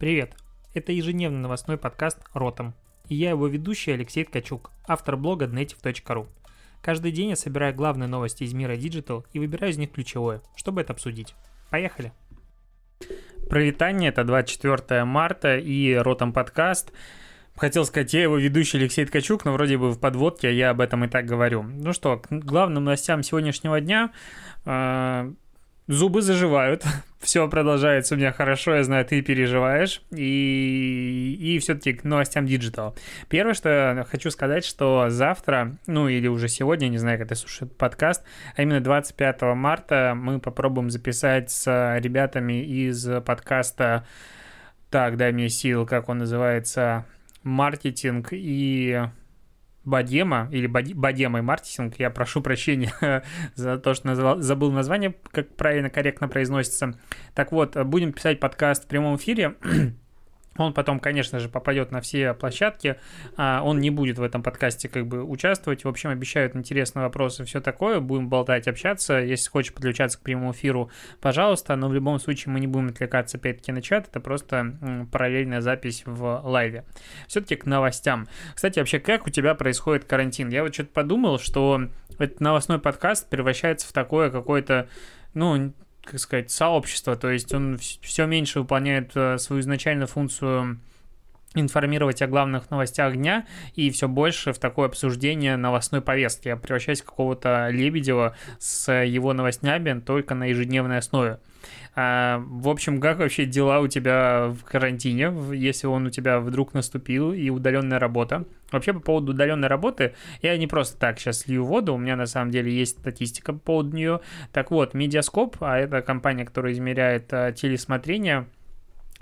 Привет! Это ежедневный новостной подкаст «Ротом». И я его ведущий Алексей Ткачук, автор блога Dnetiv.ru. Каждый день я собираю главные новости из мира Digital и выбираю из них ключевое, чтобы это обсудить. Поехали! Провитание, это 24 марта и Ротом подкаст. Хотел сказать, я его ведущий Алексей Ткачук, но вроде бы в подводке я об этом и так говорю. Ну что, к главным новостям сегодняшнего дня. А, зубы заживают, все продолжается у меня хорошо, я знаю, ты переживаешь, и, и все-таки к новостям Digital. Первое, что я хочу сказать, что завтра, ну или уже сегодня, не знаю, когда слушают подкаст, а именно 25 марта мы попробуем записать с ребятами из подкаста «Так, дай мне сил», как он называется, «Маркетинг и Бадема или Бадема и маркетинг. Я прошу прощения за то, что назвал, забыл название, как правильно, корректно произносится. Так вот, будем писать подкаст в прямом эфире. Он потом, конечно же, попадет на все площадки. А, он не будет в этом подкасте как бы участвовать. В общем, обещают интересные вопросы, все такое. Будем болтать, общаться. Если хочешь подключаться к прямому эфиру, пожалуйста. Но в любом случае мы не будем отвлекаться опять-таки на чат. Это просто параллельная запись в лайве. Все-таки к новостям. Кстати, вообще, как у тебя происходит карантин? Я вот что-то подумал, что этот новостной подкаст превращается в такое какое-то ну, как сказать, сообщества, то есть он все меньше выполняет э, свою изначальную функцию информировать о главных новостях дня и все больше в такое обсуждение новостной повестки. Я превращаюсь в какого-то Лебедева с его новостями только на ежедневной основе. А, в общем, как вообще дела у тебя в карантине, если он у тебя вдруг наступил, и удаленная работа? Вообще, по поводу удаленной работы, я не просто так сейчас лью воду, у меня на самом деле есть статистика по поводу нее. Так вот, Медиаскоп, а это компания, которая измеряет а, телесмотрение,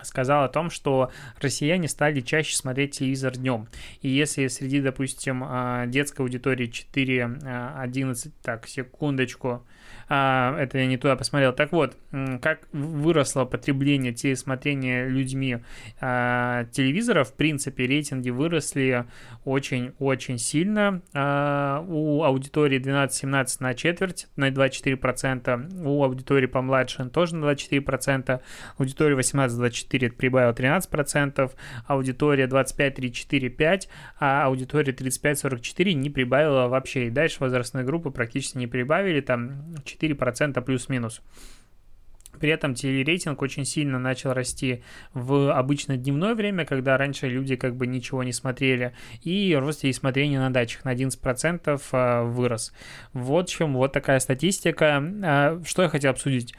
сказал о том, что россияне стали чаще смотреть телевизор днем. И если среди, допустим, а, детской аудитории 4-11, так, секундочку, а, это я не туда посмотрел. Так вот, как выросло потребление телесмотрения людьми а, телевизора, в принципе, рейтинги выросли очень-очень сильно. А, у аудитории 12-17 на четверть, на 24%, у аудитории помладше тоже на 24%, аудитория 18-24 прибавила 13%, аудитория 25-34-5, а аудитория 35-44 не прибавила вообще. И дальше возрастные группы практически не прибавили, там 4% плюс-минус. При этом телерейтинг очень сильно начал расти в обычно дневное время, когда раньше люди как бы ничего не смотрели, и рост смотрения на дачах на 11% а, вырос. Вот чем вот такая статистика. А, что я хотел обсудить?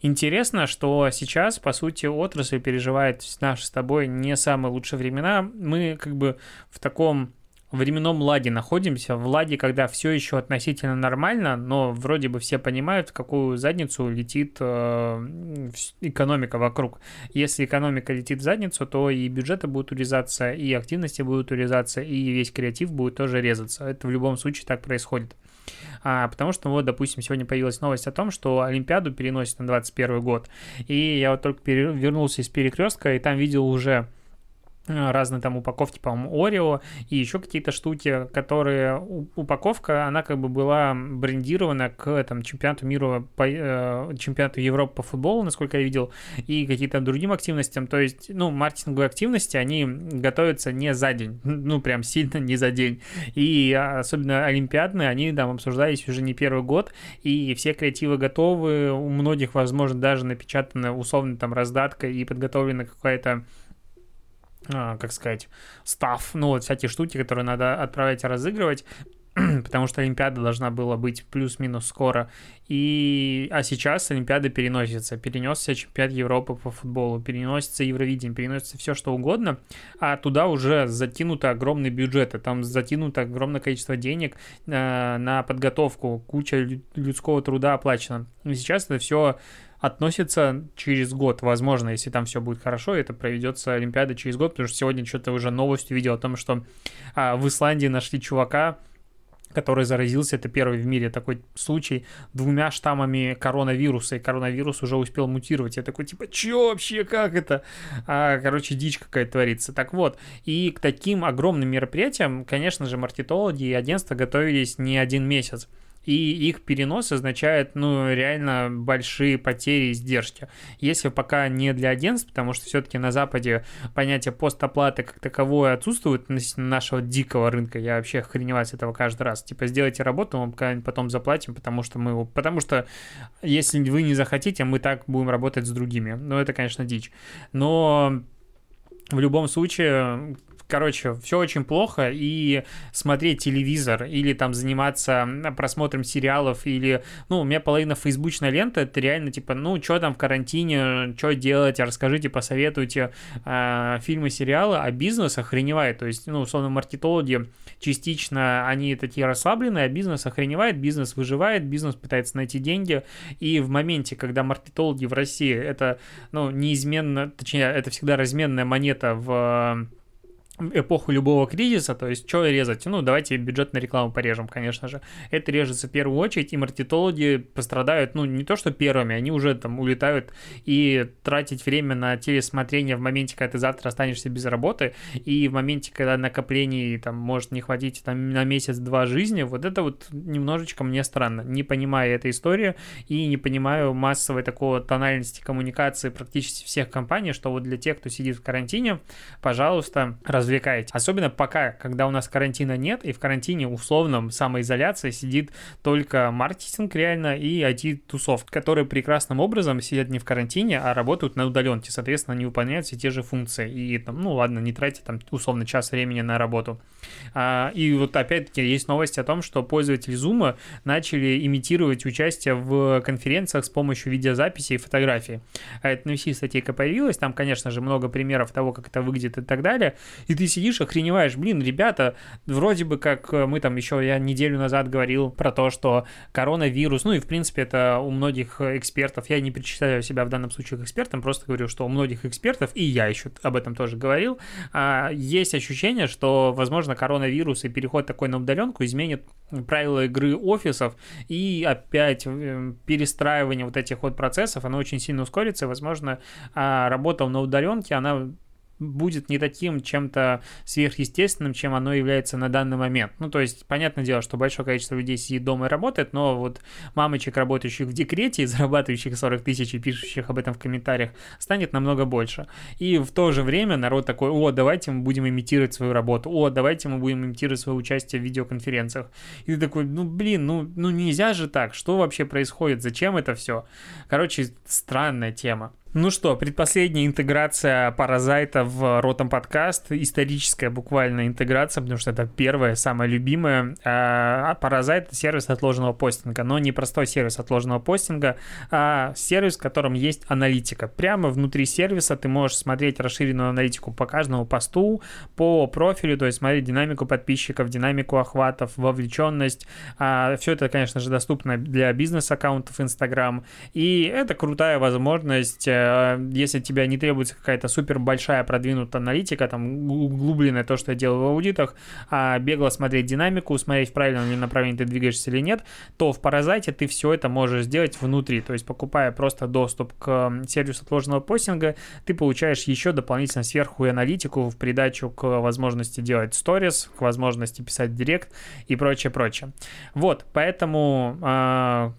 Интересно, что сейчас, по сути, отрасль переживает наши с тобой не самые лучшие времена. Мы как бы в таком временном ладе находимся, в ладе, когда все еще относительно нормально, но вроде бы все понимают, в какую задницу летит э, экономика вокруг. Если экономика летит в задницу, то и бюджеты будут урезаться, и активности будут урезаться, и весь креатив будет тоже резаться. Это в любом случае так происходит. А, потому что вот, допустим, сегодня появилась новость о том, что Олимпиаду переносят на 2021 год. И я вот только вернулся из перекрестка, и там видел уже разные там упаковки, по-моему, Орео и еще какие-то штуки, которые упаковка, она как бы была брендирована к там чемпионату мира, по, э, чемпионату Европы по футболу, насколько я видел, и какие-то другим активностям, то есть, ну, маркетинговые активности, они готовятся не за день, ну, прям сильно не за день, и особенно олимпиадные, они там обсуждались уже не первый год, и все креативы готовы, у многих, возможно, даже напечатана условно там раздатка и подготовлена какая-то как сказать, став, ну вот всякие штуки, которые надо отправлять и разыгрывать, потому что Олимпиада должна была быть плюс-минус скоро. И... А сейчас Олимпиада переносится. Перенесся чемпионат Европы по футболу, переносится Евровидение, переносится все что угодно, а туда уже затянуто огромный бюджет, там затянуто огромное количество денег э, на подготовку, куча людского труда оплачена. И сейчас это все относится через год. Возможно, если там все будет хорошо, это проведется Олимпиада через год, потому что сегодня что-то уже новость увидел о том, что а, в Исландии нашли чувака, который заразился, это первый в мире такой случай, двумя штаммами коронавируса, и коронавирус уже успел мутировать. Я такой, типа, чё вообще, как это? А, короче, дичь какая-то творится. Так вот, и к таким огромным мероприятиям, конечно же, маркетологи и агентства готовились не один месяц. И их перенос означает, ну, реально большие потери и издержки. Если пока не для агентств, потому что все-таки на Западе понятие постоплаты как таковое отсутствует относительно нашего дикого рынка, я вообще охреневаю с этого каждый раз. Типа, сделайте работу, мы когда-нибудь потом заплатим, потому что мы... Потому что если вы не захотите, мы так будем работать с другими. Ну, это, конечно, дичь. Но в любом случае, короче, все очень плохо, и смотреть телевизор или там заниматься просмотром сериалов или, ну, у меня половина фейсбучной ленты, это реально типа, ну, что там в карантине, что делать, расскажите, посоветуйте э, фильмы, сериалы, а бизнес охреневает, то есть, ну, условно, маркетологи частично, они такие расслабленные, а бизнес охреневает, бизнес выживает, бизнес пытается найти деньги, и в моменте, когда маркетологи в России, это, ну, неизменно, точнее, это всегда разменная монета в эпоху любого кризиса, то есть что резать? Ну, давайте бюджет на рекламу порежем, конечно же. Это режется в первую очередь, и маркетологи пострадают, ну, не то что первыми, они уже там улетают и тратить время на телесмотрение в моменте, когда ты завтра останешься без работы, и в моменте, когда накоплений там может не хватить там на месяц-два жизни, вот это вот немножечко мне странно, не понимая этой истории и не понимаю массовой такого тональности коммуникации практически всех компаний, что вот для тех, кто сидит в карантине, пожалуйста, раз развлекаете. Особенно пока, когда у нас карантина нет, и в карантине условном самоизоляции сидит только маркетинг реально и IT-тусовка, которые прекрасным образом сидят не в карантине, а работают на удаленке. Соответственно, они выполняют все те же функции. И там, ну ладно, не тратите там условно час времени на работу. А, и вот опять-таки есть новость о том, что пользователи Zoom начали имитировать участие в конференциях с помощью видеозаписи и фотографий. А это на VC статейка появилась, там, конечно же, много примеров того, как это выглядит и так далее. И и ты сидишь, охреневаешь, блин, ребята, вроде бы как э, мы там еще, я неделю назад говорил про то, что коронавирус, ну и в принципе это у многих экспертов, я не причисляю себя в данном случае к экспертам, просто говорю, что у многих экспертов, и я еще об этом тоже говорил, а, есть ощущение, что, возможно, коронавирус и переход такой на удаленку изменит правила игры офисов, и опять э, перестраивание вот этих вот процессов, оно очень сильно ускорится, возможно, а, работа на удаленке, она будет не таким чем-то сверхъестественным, чем оно является на данный момент. Ну, то есть, понятное дело, что большое количество людей сидит дома и работает, но вот мамочек, работающих в декрете и зарабатывающих 40 тысяч и пишущих об этом в комментариях, станет намного больше. И в то же время народ такой, о, давайте мы будем имитировать свою работу, о, давайте мы будем имитировать свое участие в видеоконференциях. И ты такой, ну, блин, ну, ну нельзя же так, что вообще происходит, зачем это все? Короче, странная тема. Ну что, предпоследняя интеграция Паразайта в Ротом подкаст, историческая буквально интеграция, потому что это первая, самая любимая. А Паразайт — это сервис отложенного постинга, но не простой сервис отложенного постинга, а сервис, в котором есть аналитика. Прямо внутри сервиса ты можешь смотреть расширенную аналитику по каждому посту, по профилю, то есть смотреть динамику подписчиков, динамику охватов, вовлеченность. А все это, конечно же, доступно для бизнес-аккаунтов Instagram, и это крутая возможность Э, если тебе не требуется какая-то супер большая продвинутая аналитика, там углубленная то, что я делаю в аудитах, а бегло смотреть динамику, смотреть в правильном ли направлении ты двигаешься или нет, то в Паразайте ты все это можешь сделать внутри, то есть покупая просто доступ к сервису отложенного постинга, ты получаешь еще дополнительно сверху и аналитику в придачу к возможности делать сторис, к возможности писать директ и прочее, прочее. Вот, поэтому э,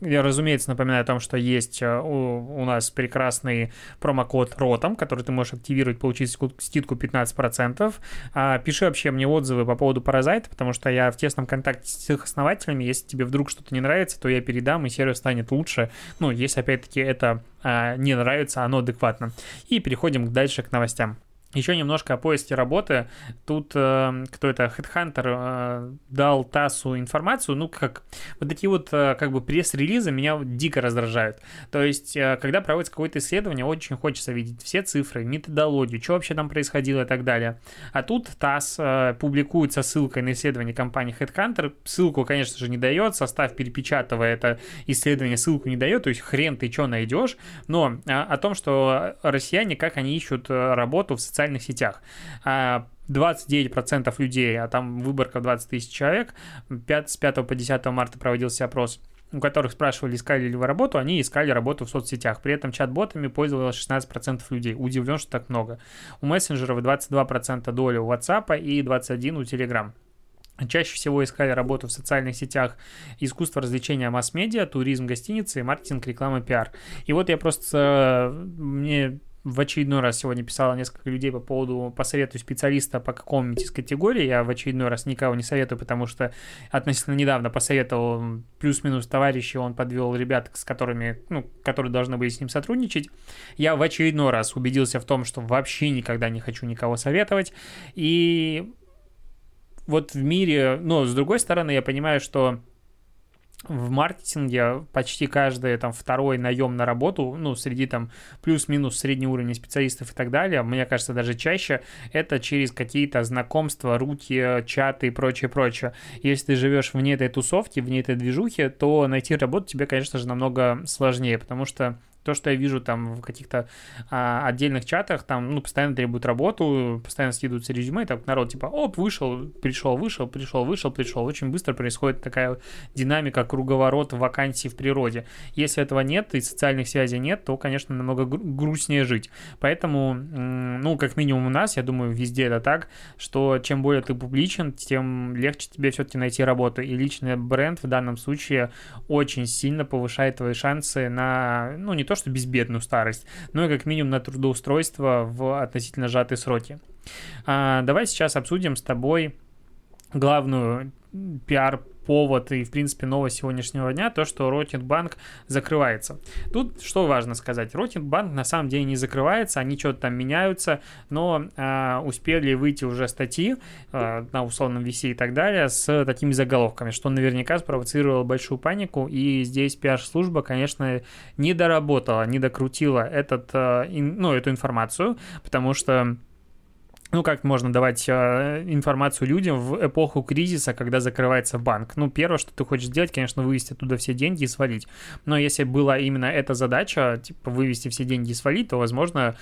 я, разумеется, напоминаю о том, что есть э, у, у нас прекрасный промокод ROTOM, который ты можешь активировать, получить скидку 15%. А, пиши вообще мне отзывы по поводу Паразайта, потому что я в тесном контакте с их основателями. Если тебе вдруг что-то не нравится, то я передам, и сервис станет лучше. Ну, если опять-таки это а, не нравится, оно адекватно. И переходим дальше к новостям. Еще немножко о поиске работы. Тут э, кто это, Headhunter э, дал ТАССу информацию, ну как, вот такие вот э, как бы пресс-релизы меня дико раздражают. То есть, э, когда проводится какое-то исследование, очень хочется видеть все цифры, методологию, что вообще там происходило и так далее. А тут ТАСС э, публикует со ссылкой на исследование компании Headhunter. Ссылку, конечно же, не дает, состав перепечатывая это исследование, ссылку не дает, то есть хрен ты что найдешь, но э, о том, что россияне, как они ищут э, работу в социальных социальных сетях. 29% а, людей, а там выборка 20 тысяч человек, 5, с 5 по 10 марта проводился опрос, у которых спрашивали, искали ли вы работу, они искали работу в соцсетях. При этом чат-ботами пользовалось 16% людей. Удивлен, что так много. У мессенджеров 22% доля у WhatsApp и 21% у Telegram. Чаще всего искали работу в социальных сетях искусство развлечения масс-медиа, туризм, гостиницы, маркетинг, реклама, пиар. И вот я просто... Мне в очередной раз сегодня писала несколько людей по поводу посоветую специалиста по какому-нибудь из категорий. Я в очередной раз никого не советую, потому что относительно недавно посоветовал плюс-минус товарищи, он подвел ребят, с которыми, ну, которые должны были с ним сотрудничать. Я в очередной раз убедился в том, что вообще никогда не хочу никого советовать. И вот в мире, ну, с другой стороны, я понимаю, что в маркетинге почти каждый там второй наем на работу, ну, среди там плюс-минус средний уровень специалистов и так далее, мне кажется, даже чаще это через какие-то знакомства, руки, чаты и прочее, прочее. Если ты живешь вне этой тусовки, вне этой движухи, то найти работу тебе, конечно же, намного сложнее, потому что то, что я вижу там в каких-то а, отдельных чатах, там, ну, постоянно требуют работу, постоянно скидываются резюме, и так народ типа, оп, вышел, пришел, вышел, пришел, вышел, пришел. Очень быстро происходит такая динамика, круговорот вакансий в природе. Если этого нет и социальных связей нет, то, конечно, намного грустнее жить. Поэтому, ну, как минимум у нас, я думаю, везде это так, что чем более ты публичен, тем легче тебе все-таки найти работу. И личный бренд в данном случае очень сильно повышает твои шансы на, ну, не то, что безбедную старость, но и как минимум на трудоустройство в относительно сжатые сроки. А, давай сейчас обсудим с тобой главную пиар повод и, в принципе, новость сегодняшнего дня, то, что Ротинбанк закрывается. Тут что важно сказать, Ротинбанк на самом деле не закрывается, они что-то там меняются, но э, успели выйти уже статьи э, на условном висе и так далее с такими заголовками, что наверняка спровоцировало большую панику, и здесь пиар-служба, конечно, не доработала, не докрутила этот, э, ин, ну, эту информацию, потому что ну, как можно давать э, информацию людям в эпоху кризиса, когда закрывается банк? Ну, первое, что ты хочешь сделать, конечно, вывести оттуда все деньги и свалить. Но если была именно эта задача, типа, вывести все деньги и свалить, то, возможно,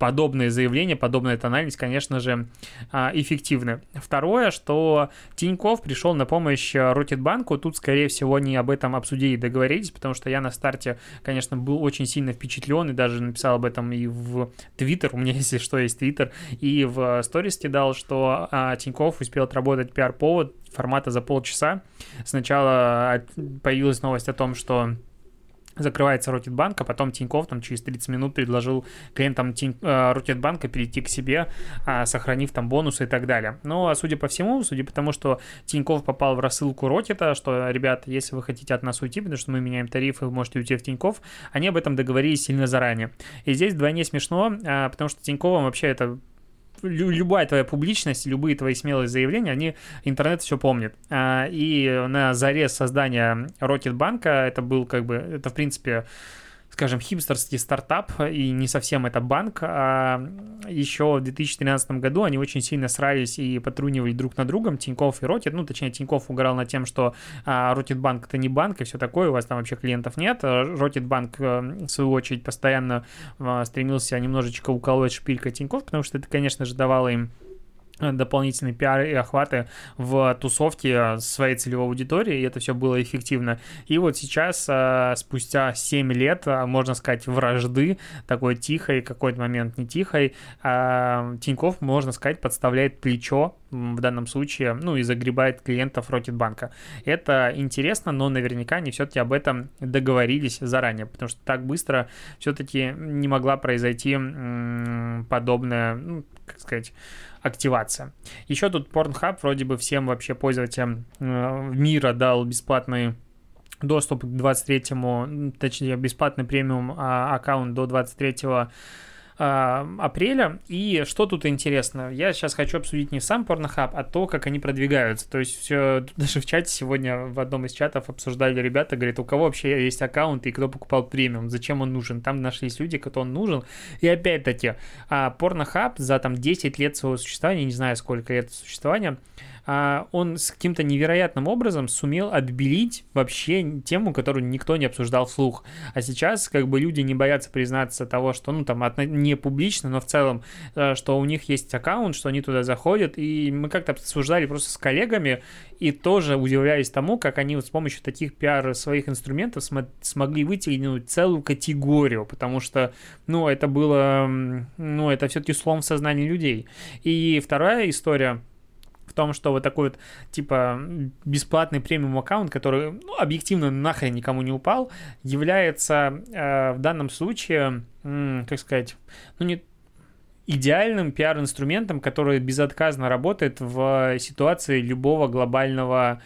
подобные заявления, подобная тональность, конечно же, э, эффективны. Второе, что Тиньков пришел на помощь Рокетбанку. Тут, скорее всего, не об этом обсудили и договорились, потому что я на старте, конечно, был очень сильно впечатлен и даже написал об этом и в Твиттер. У меня, если что, есть Твиттер. И в сторис кидал, что а, Тиньков успел отработать пиар-повод формата за полчаса. Сначала а, появилась новость о том, что закрывается Рокетбанк, а потом Тиньков там через 30 минут предложил клиентам Тин... Э, Рокетбанка перейти к себе, а, сохранив там бонусы и так далее. Но, судя по всему, судя по тому, что Тиньков попал в рассылку Рокета, что, ребят, если вы хотите от нас уйти, потому что мы меняем тарифы, вы можете уйти в Тиньков, они об этом договорились сильно заранее. И здесь вдвойне смешно, а, потому что Тиньковым вообще это любая твоя публичность, любые твои смелые заявления, они интернет все помнит. А, и на заре создания Рокетбанка это был как бы, это в принципе скажем, хипстерский стартап, и не совсем это банк, а еще в 2013 году они очень сильно срались и потрунивали друг на другом, Тиньков и Ротит, ну, точнее, Тиньков угорал над тем, что а, Ротит банк это не банк и все такое, у вас там вообще клиентов нет, Ротит банк, э, в свою очередь, постоянно а, стремился немножечко уколоть шпилькой Тиньков, потому что это, конечно же, давало им дополнительный пиар и охваты в тусовке своей целевой аудитории, и это все было эффективно. И вот сейчас, а, спустя 7 лет, можно сказать, вражды, такой тихой, какой-то момент не тихой, Тиньков, можно сказать, подставляет плечо в данном случае, ну и загребает клиентов Рокетбанка. Это интересно, но наверняка они все-таки об этом договорились заранее, потому что так быстро все-таки не могла произойти подобная, ну, как сказать, активация. Еще тут Pornhub вроде бы всем вообще пользователям э, мира дал бесплатный доступ к 23-му, точнее, бесплатный премиум а, аккаунт до 23 а, апреля. И что тут интересно? Я сейчас хочу обсудить не сам Pornhub, а то, как они продвигаются. То есть все, даже в чате сегодня в одном из чатов обсуждали ребята, говорят, у кого вообще есть аккаунт и кто покупал премиум, зачем он нужен. Там нашлись люди, кто он нужен. И опять-таки, а Pornhub за там 10 лет своего существования, не знаю сколько лет существования, а, он с каким-то невероятным образом сумел отбелить вообще тему, которую никто не обсуждал вслух. А сейчас как бы люди не боятся признаться того, что, ну, там, не публично, но в целом, э, что у них есть аккаунт, что они туда заходят, и мы как-то обсуждали просто с коллегами, и тоже удивлялись тому, как они вот с помощью таких пиар своих инструментов см- смогли вытянуть целую категорию, потому что, ну, это было, ну, это все-таки слом в сознании людей. И вторая история — в том, что вот такой вот, типа, бесплатный премиум аккаунт, который, ну, объективно нахрен никому не упал, является э, в данном случае, м, как сказать, ну, не идеальным пиар-инструментом, который безотказно работает в ситуации любого глобального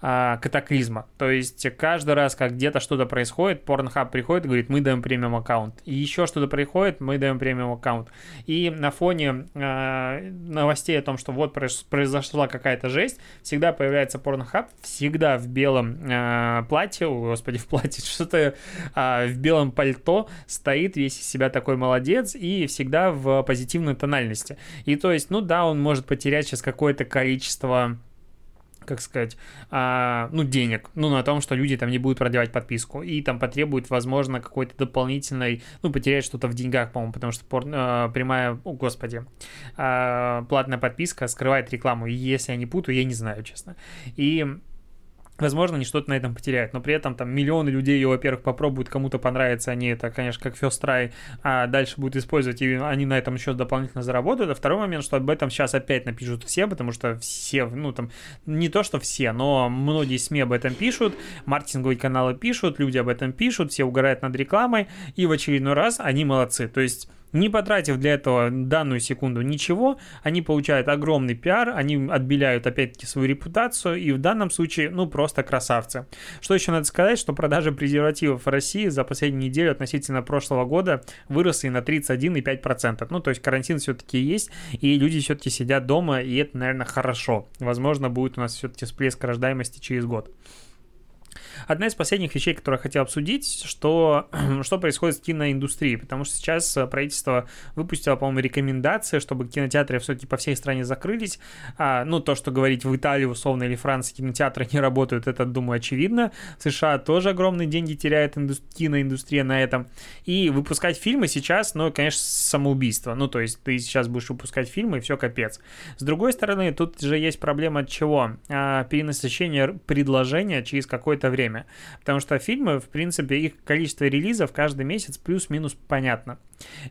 а, катаклизма. То есть каждый раз, как где-то что-то происходит, Pornhub приходит и говорит, мы даем премиум аккаунт. И еще что-то происходит, мы даем премиум аккаунт. И на фоне а, новостей о том, что вот произошла какая-то жесть, всегда появляется Pornhub, всегда в белом а, платье, о, господи, в платье, что-то а, в белом пальто стоит, весь из себя такой молодец, и всегда в позитивной тональности. И то есть, ну да, он может потерять сейчас какое-то количество как сказать, а, ну, денег, ну, на том, что люди там не будут продлевать подписку, и там потребует, возможно, какой-то дополнительной, ну, потерять что-то в деньгах, по-моему, потому что пор, а, прямая, о, господи, а, платная подписка скрывает рекламу, и если я не путаю, я не знаю, честно. И Возможно, они что-то на этом потеряют, но при этом там миллионы людей ее, во-первых, попробуют, кому-то понравится, они это, конечно, как first try, а дальше будут использовать, и они на этом еще дополнительно заработают. А второй момент, что об этом сейчас опять напишут все, потому что все, ну там, не то, что все, но многие СМИ об этом пишут, маркетинговые каналы пишут, люди об этом пишут, все угорают над рекламой, и в очередной раз они молодцы. То есть не потратив для этого данную секунду ничего, они получают огромный пиар, они отбеляют опять-таки свою репутацию, и в данном случае, ну, просто красавцы. Что еще надо сказать, что продажи презервативов в России за последнюю неделю относительно прошлого года выросли на 31,5%. Ну, то есть карантин все-таки есть, и люди все-таки сидят дома, и это, наверное, хорошо. Возможно, будет у нас все-таки всплеск рождаемости через год. Одна из последних вещей, которую я хотел обсудить, что, что происходит в киноиндустрии, потому что сейчас э, правительство выпустило, по-моему, рекомендации, чтобы кинотеатры все-таки по всей стране закрылись. А, ну, то, что говорить в Италии, условно, или Франции кинотеатры не работают, это, думаю, очевидно. В США тоже огромные деньги теряет инду... киноиндустрия на этом. И выпускать фильмы сейчас, ну, конечно, самоубийство. Ну, то есть ты сейчас будешь выпускать фильмы, и все капец. С другой стороны, тут же есть проблема от чего? А, перенасыщение предложения через какое-то время время. Потому что фильмы, в принципе, их количество релизов каждый месяц плюс-минус понятно.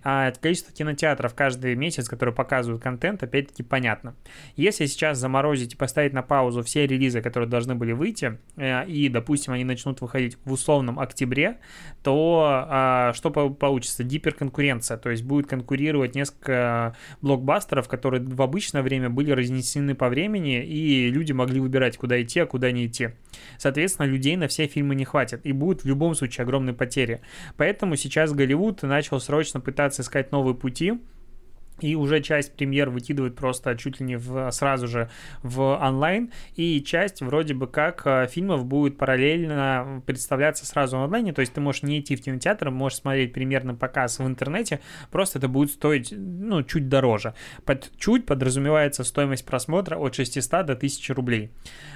А количество кинотеатров каждый месяц, которые показывают контент, опять-таки понятно. Если сейчас заморозить и поставить на паузу все релизы, которые должны были выйти, э, и, допустим, они начнут выходить в условном октябре, то а, что получится? Гиперконкуренция, то есть будет конкурировать несколько блокбастеров, которые в обычное время были разнесены по времени, и люди могли выбирать, куда идти, а куда не идти. Соответственно, людей на все фильмы не хватит, и будут в любом случае огромные потери. Поэтому сейчас Голливуд начал срочно пытаться искать новые пути, и уже часть премьер выкидывают просто чуть ли не в, сразу же в онлайн, и часть вроде бы как э, фильмов будет параллельно представляться сразу в онлайне, то есть ты можешь не идти в кинотеатр, можешь смотреть примерно показ в интернете, просто это будет стоить, ну, чуть дороже. Под чуть подразумевается стоимость просмотра от 600 до 1000 рублей.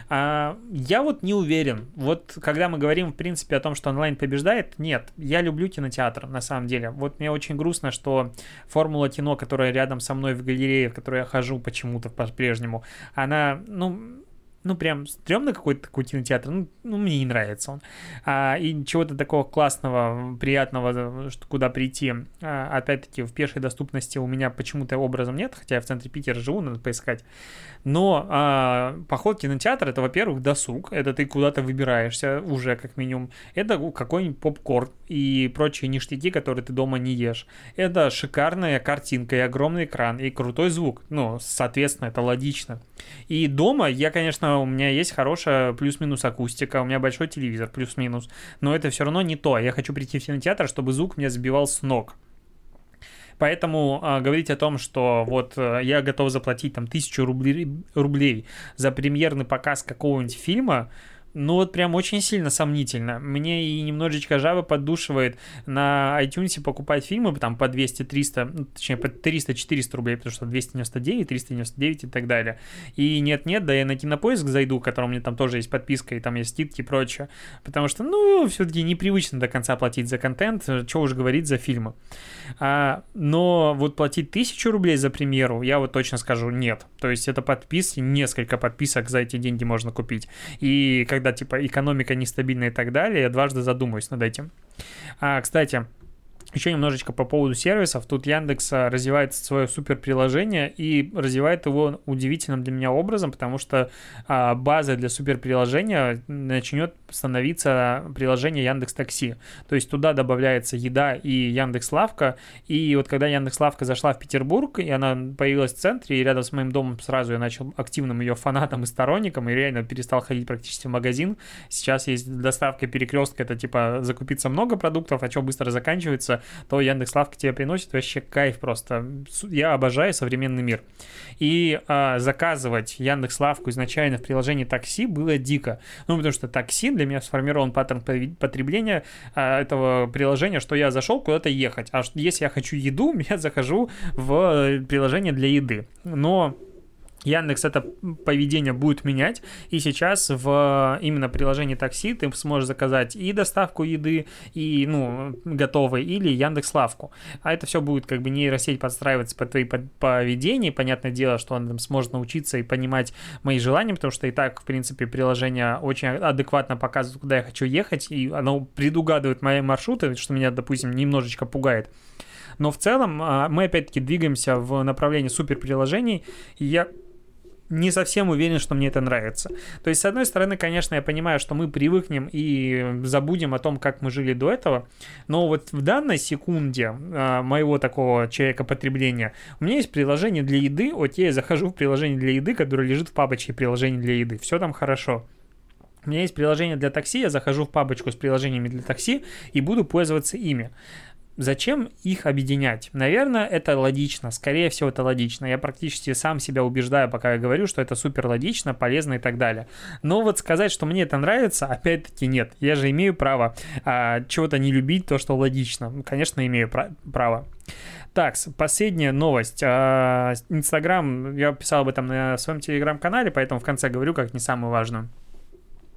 А, я вот не уверен, вот когда мы говорим, в принципе, о том, что онлайн побеждает, нет, я люблю кинотеатр, на самом деле. Вот мне очень грустно, что формула кино, которая которая рядом со мной в галерее, в которой я хожу почему-то по-прежнему, она, ну, ну, прям стрёмный какой-то такой кинотеатр, ну, ну мне не нравится он. А, и чего-то такого классного, приятного, что куда прийти, а, опять-таки, в пешей доступности у меня почему-то образом нет, хотя я в центре Питера живу, надо поискать. Но а, поход в кинотеатр — это, во-первых, досуг, это ты куда-то выбираешься уже, как минимум. Это какой-нибудь попкорн и прочие ништяки, которые ты дома не ешь. Это шикарная картинка и огромный экран, и крутой звук. Ну, соответственно, это логично. И дома я, конечно, у меня есть хорошая плюс-минус акустика, у меня большой телевизор плюс-минус, но это все равно не то. Я хочу прийти в кинотеатр, чтобы звук меня сбивал с ног. Поэтому а, говорить о том, что вот а, я готов заплатить там тысячу рублей, рублей за премьерный показ какого-нибудь фильма, ну вот прям очень сильно сомнительно. Мне и немножечко жаба поддушивает на iTunes покупать фильмы там по 200-300, ну, точнее по 300-400 рублей, потому что 299, 399 и так далее. И нет-нет, да я на Кинопоиск зайду, в котором у меня там тоже есть подписка, и там есть скидки и прочее, потому что, ну, все-таки непривычно до конца платить за контент, что уж говорить за фильмы. А, но вот платить тысячу рублей за премьеру, я вот точно скажу нет. То есть это подписки, несколько подписок за эти деньги можно купить. И когда, типа, экономика нестабильна и так далее, я дважды задумаюсь над этим. А, кстати, Еще немножечко по поводу сервисов. Тут Яндекс а, развивает свое супер приложение и развивает его удивительным для меня образом, потому что а, базой для супер приложения начнет становиться приложение Яндекс Такси. То есть туда добавляется еда и Яндекс Лавка. И вот когда Яндекс Лавка зашла в Петербург, и она появилась в центре, и рядом с моим домом сразу я начал активным ее фанатом и сторонником, и реально перестал ходить практически в магазин. Сейчас есть доставка перекрестка, это типа закупиться много продуктов, а что быстро заканчивается, то Яндекс Лавка тебе приносит вообще кайф просто. Я обожаю современный мир. И а, заказывать Яндекс Лавку изначально в приложении такси было дико. Ну, потому что такси для меня сформирован паттерн потребления а, этого приложения, что я зашел куда-то ехать. А если я хочу еду, я захожу в приложение для еды. Но Яндекс это поведение будет менять, и сейчас в именно приложении такси ты сможешь заказать и доставку еды, и, ну, готовой, или Яндекс Лавку. А это все будет как бы нейросеть подстраиваться под твои поведения, понятное дело, что он там сможет научиться и понимать мои желания, потому что и так, в принципе, приложение очень адекватно показывает, куда я хочу ехать, и оно предугадывает мои маршруты, что меня, допустим, немножечко пугает. Но в целом а, мы опять-таки двигаемся в направлении суперприложений, и я не совсем уверен, что мне это нравится. То есть, с одной стороны, конечно, я понимаю, что мы привыкнем и забудем о том, как мы жили до этого, но вот в данной секунде э, моего такого человека потребления у меня есть приложение для еды, окей, я захожу в приложение для еды, которое лежит в папочке приложение для еды, все там хорошо. У меня есть приложение для такси, я захожу в папочку с приложениями для такси и буду пользоваться ими. Зачем их объединять? Наверное, это логично. Скорее всего, это логично. Я практически сам себя убеждаю, пока я говорю, что это супер логично, полезно и так далее. Но вот сказать, что мне это нравится, опять-таки нет. Я же имею право а, чего-то не любить, то, что логично. Конечно, имею пра- право. Так, последняя новость. А, Инстаграм, я писал об этом на своем телеграм-канале, поэтому в конце говорю как не самое важное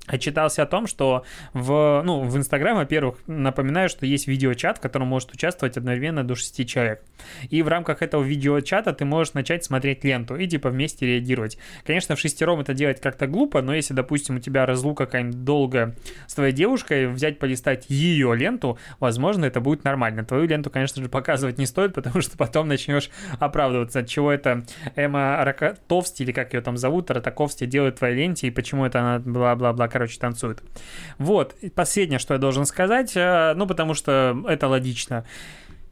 отчитался о том, что в, ну, в Инстаграм, во-первых, напоминаю, что есть видеочат, в котором может участвовать одновременно до 6 человек. И в рамках этого видеочата ты можешь начать смотреть ленту и типа вместе реагировать. Конечно, в шестером это делать как-то глупо, но если, допустим, у тебя разлука какая-нибудь долгая с твоей девушкой, взять, полистать ее ленту, возможно, это будет нормально. Твою ленту, конечно же, показывать не стоит, потому что потом начнешь оправдываться, от чего это Эмма Ракотовсти, или как ее там зовут, Ротаковсти делает твоей ленте, и почему это она бла-бла-бла короче, танцует. Вот, последнее, что я должен сказать, э, ну, потому что это логично.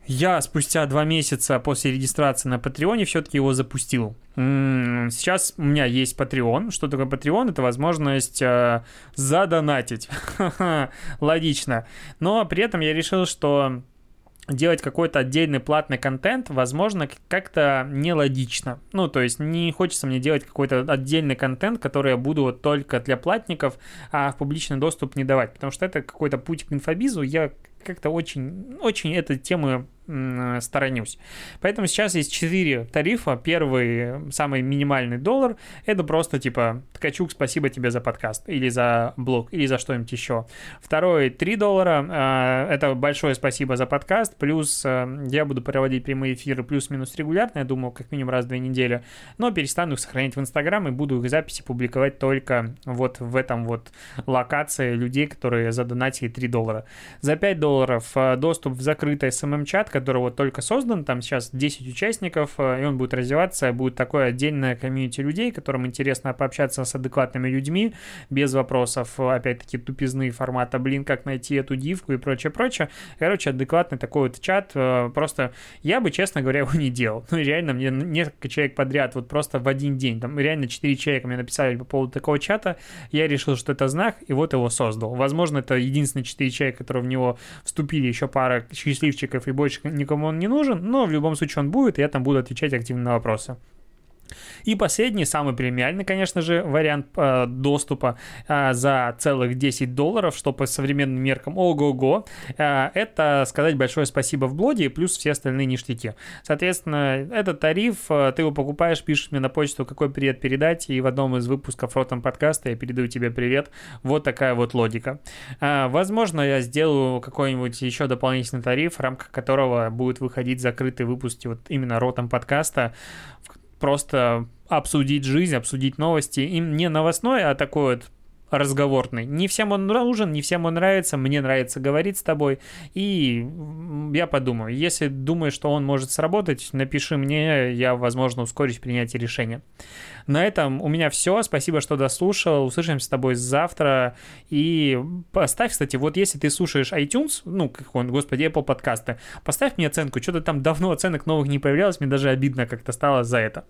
Я спустя два месяца после регистрации на Патреоне все-таки его запустил. Сейчас у меня есть Patreon. Что такое Patreon? Это возможность э, задонатить. Логично. Но при этом я решил, что делать какой-то отдельный платный контент, возможно, как-то нелогично. Ну, то есть не хочется мне делать какой-то отдельный контент, который я буду вот только для платников, а в публичный доступ не давать, потому что это какой-то путь к инфобизу, я как-то очень, очень эту тему сторонюсь. Поэтому сейчас есть 4 тарифа. Первый, самый минимальный доллар, это просто типа Ткачук, спасибо тебе за подкаст, или за блог, или за что-нибудь еще. Второй 3 доллара, а, это большое спасибо за подкаст, плюс а, я буду проводить прямые эфиры плюс-минус регулярно, я думаю, как минимум раз в две недели, но перестану их сохранять в Инстаграм и буду их записи публиковать только вот в этом вот локации людей, которые задонатили 3 доллара. За 5 долларов доступ в закрытый SMM-чат, который вот только создан, там сейчас 10 участников, э, и он будет развиваться, будет такое отдельное комьюнити людей, которым интересно пообщаться с адекватными людьми, без вопросов, опять-таки, тупизны формата, блин, как найти эту дивку и прочее, прочее. Короче, адекватный такой вот чат, э, просто я бы, честно говоря, его не делал. Ну, реально, мне несколько человек подряд, вот просто в один день, там реально 4 человека мне написали по поводу такого чата, я решил, что это знак, и вот его создал. Возможно, это единственные 4 человека, которые в него вступили, еще пара счастливчиков, и больше никому он не нужен, но в любом случае он будет, и я там буду отвечать активно на вопросы. И последний, самый премиальный, конечно же, вариант э, доступа э, за целых 10 долларов, что по современным меркам ого-го, э, это сказать большое спасибо в блоге, плюс все остальные ништяки. Соответственно, этот тариф, э, ты его покупаешь, пишешь мне на почту, какой привет передать, и в одном из выпусков Ротом подкаста я передаю тебе привет. Вот такая вот логика. Э, возможно, я сделаю какой-нибудь еще дополнительный тариф, в рамках которого будет выходить закрытый выпуск вот именно Ротом подкаста, просто обсудить жизнь, обсудить новости. Им не новостной, а такой вот разговорный. Не всем он нужен, не всем он нравится, мне нравится говорить с тобой, и я подумаю, если думаешь, что он может сработать, напиши мне, я, возможно, ускорюсь принятие решения. На этом у меня все. Спасибо, что дослушал. Услышимся с тобой завтра. И поставь, кстати, вот если ты слушаешь iTunes, ну, как он, господи, Apple подкасты, поставь мне оценку. Что-то там давно оценок новых не появлялось, мне даже обидно как-то стало за это.